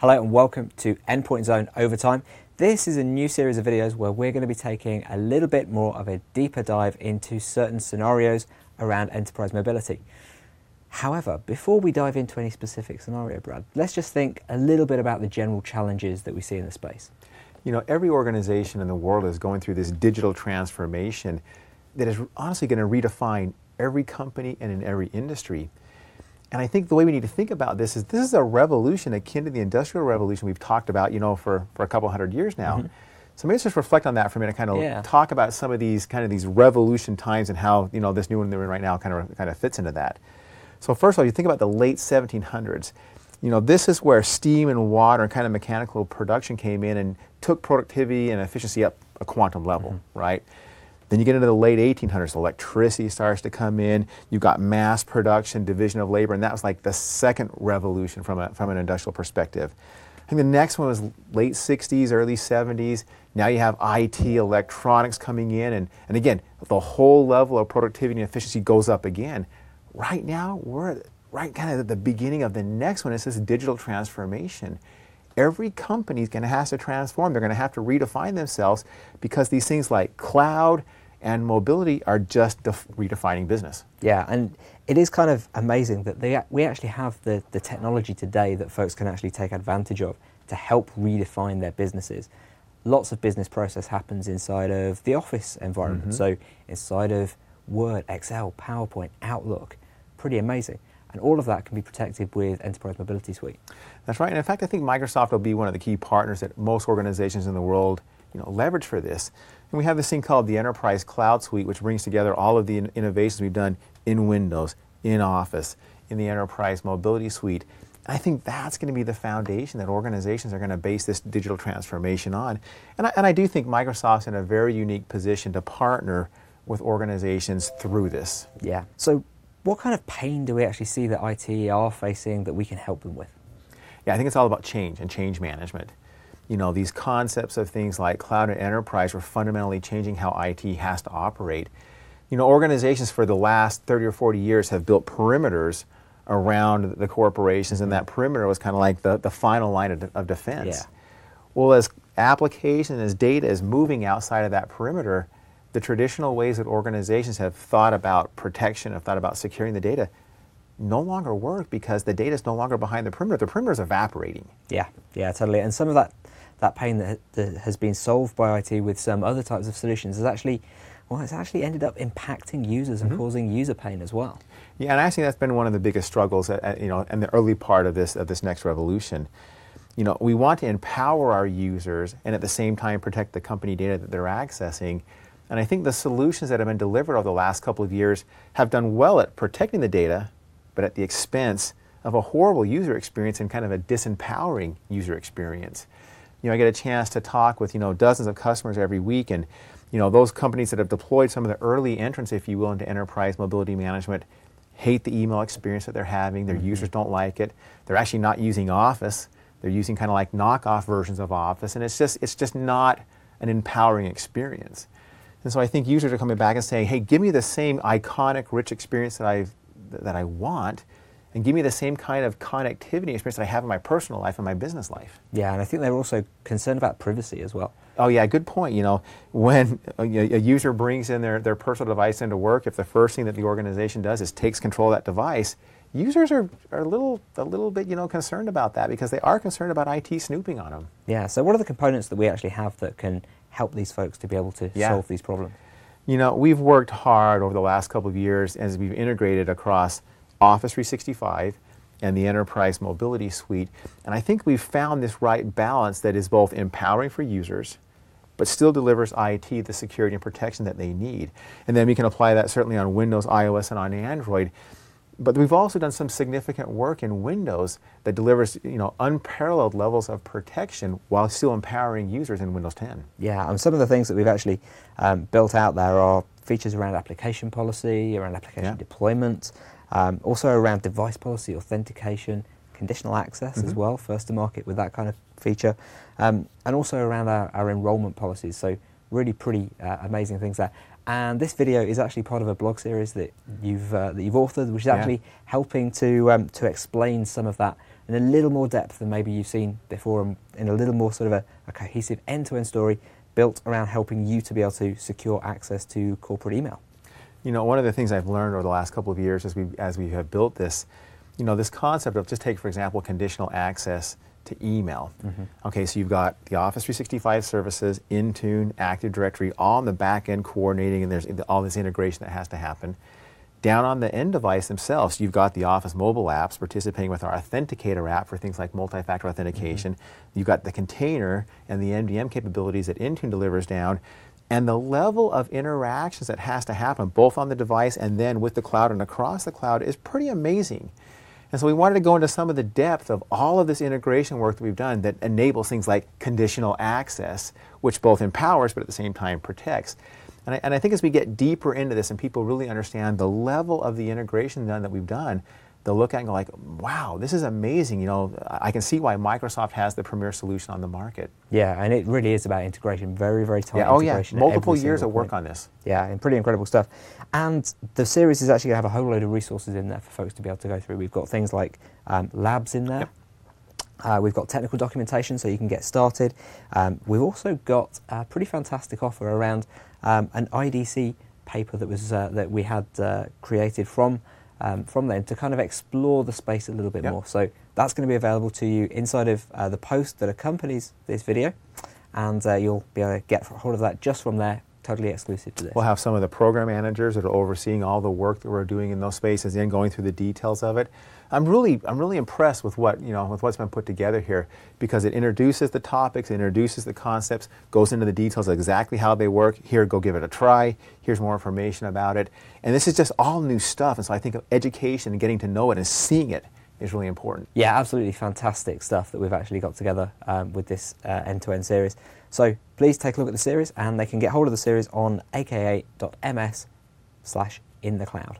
Hello and welcome to Endpoint Zone Overtime. This is a new series of videos where we're going to be taking a little bit more of a deeper dive into certain scenarios around enterprise mobility. However, before we dive into any specific scenario, Brad, let's just think a little bit about the general challenges that we see in the space. You know, every organization in the world is going through this digital transformation that is honestly going to redefine every company and in every industry. And I think the way we need to think about this is this is a revolution akin to the Industrial Revolution we've talked about, you know, for, for a couple hundred years now. Mm-hmm. So maybe let's just reflect on that for a minute, and kind of yeah. talk about some of these kind of these revolution times and how, you know, this new one we're in right now kind of kind of fits into that. So first of all, you think about the late 1700s. You know, this is where steam and water and kind of mechanical production came in and took productivity and efficiency up a quantum level, mm-hmm. right? Then you get into the late 1800s, electricity starts to come in. You've got mass production, division of labor, and that was like the second revolution from, a, from an industrial perspective. I think the next one was late 60s, early 70s. Now you have IT, electronics coming in, and, and again, the whole level of productivity and efficiency goes up again. Right now, we're right kind of at the beginning of the next one. It's this digital transformation every company is going to have to transform. They're going to have to redefine themselves because these things like cloud and mobility are just def- redefining business. Yeah, and it is kind of amazing that they, we actually have the, the technology today that folks can actually take advantage of to help redefine their businesses. Lots of business process happens inside of the office environment. Mm-hmm. So inside of Word, Excel, PowerPoint, Outlook, pretty amazing. And all of that can be protected with Enterprise Mobility Suite. That's right. And in fact, I think Microsoft will be one of the key partners that most organizations in the world you know, leverage for this. And we have this thing called the Enterprise Cloud Suite, which brings together all of the in- innovations we've done in Windows, in Office, in the Enterprise Mobility Suite. I think that's going to be the foundation that organizations are going to base this digital transformation on. And I, and I do think Microsoft's in a very unique position to partner with organizations through this. Yeah. So what kind of pain do we actually see that IT are facing that we can help them with? Yeah, I think it's all about change and change management. You know, these concepts of things like cloud and enterprise are fundamentally changing how IT has to operate. You know, organizations for the last 30 or 40 years have built perimeters around the corporations, and that perimeter was kind of like the, the final line of, of defense. Yeah. Well, as application, as data is moving outside of that perimeter, the traditional ways that organizations have thought about protection, have thought about securing the data, no longer work because the data is no longer behind the perimeter. The perimeter is evaporating. Yeah, yeah, totally. And some of that, that pain that, that has been solved by IT with some other types of solutions is actually, well, it's actually ended up impacting users and mm-hmm. causing user pain as well. Yeah, and I think that's been one of the biggest struggles, at, at, you know, in the early part of this of this next revolution. You know, we want to empower our users and at the same time protect the company data that they're accessing. And I think the solutions that have been delivered over the last couple of years have done well at protecting the data, but at the expense of a horrible user experience and kind of a disempowering user experience. You know, I get a chance to talk with, you know, dozens of customers every week and, you know, those companies that have deployed some of the early entrants, if you will, into enterprise mobility management hate the email experience that they're having. Their mm-hmm. users don't like it. They're actually not using Office. They're using kind of like knockoff versions of Office, and it's just it's just not an empowering experience. And so I think users are coming back and saying, hey, give me the same iconic, rich experience that, i that I want, and give me the same kind of connectivity experience that I have in my personal life and my business life. Yeah, and I think they're also concerned about privacy as well. Oh yeah, good point. You know, when a, a, user brings in their, their personal device into work, if the first thing that the organization does is takes control of that device, users are, are a little a little bit you know concerned about that because they are concerned about IT snooping on them. Yeah. So what are the components that we actually have that can help these folks to be able to yeah. solve these problems? You know, we've worked hard over the last couple of years as we've integrated across Office 365 and the Enterprise Mobility Suite. And I think we've found this right balance that is both empowering for users, but still delivers IT the security and protection that they need. And then we can apply that certainly on Windows, iOS, and on Android. But we've also done some significant work in Windows that delivers you know, unparalleled levels of protection while still empowering users in Windows 10. Yeah, and some of the things that we've actually um, built out there are features around application policy, around application yeah. deployment, um, also around device policy, authentication, conditional access mm-hmm. as well, first to market with that kind of feature, um, and also around our, our enrollment policies. So really pretty uh, amazing things there. And this video is actually part of a blog series that you've uh, that you've authored, which is Yeah. actually helping to um, to explain some of that in a little more depth than maybe you've seen before, and in a little more sort of a, a cohesive end-to-end story built around helping you to be able to secure access to corporate email. You know, one of the things I've learned over the last couple of years as we as we have built this, you know, this concept of just take for example conditional access to email. Okay, so you've got the Office 365 services, Intune, Active Directory, all on the back end coordinating, and there's all this integration that has to happen. Down on the end device themselves, you've got the Office mobile apps participating with our Authenticator app for things like multi-factor authentication. You've got the container and the MDM capabilities that Intune delivers down. And the level of interactions that has to happen, both on the device and then with the cloud and across the cloud, is pretty amazing. And so we wanted to go into some of the depth of all of this integration work that we've done that enables things like conditional access, which both empowers but at the same time protects. And I, and I think as we get deeper into this and people really understand the level of the integration done that we've done, they'll look at it and go like, wow, this is amazing. You know, I can see why Microsoft has the premier solution on the market. Yeah, and it really is about integration, very, very tight Yeah, oh yeah, integration. at multiple years of work point. on this. Yeah, and pretty incredible stuff. And the series is actually going to have a whole load of resources in there for folks to be able to go through. We've got things like um, labs in there. Yep. Uh, we've got technical documentation so you can get started. Um, we've also got a pretty fantastic offer around um, an IDC paper that was uh, that we had uh, created from um, from then to kind of explore the space a little bit Yep. more. So that's going to be available to you inside of uh, the post that accompanies this video, and uh, you'll be able to get hold of that just from there, totally exclusive to this. We'll have some of the program managers that are overseeing all the work that we're doing in those spaces and going through the details of it. I'm really, I'm really impressed with what you know, with what's been put together here, because it introduces the topics, introduces the concepts, goes into the details of exactly how they work. Here, go give it a try. Here's more information about it, and this is just all new stuff. And so I think of education and getting to know it and seeing it is really important. Yeah, absolutely fantastic stuff that we've actually got together um, with this uh, end-to-end series. So please take a look at the series, and they can get hold of the series on aka.ms slash in the cloud.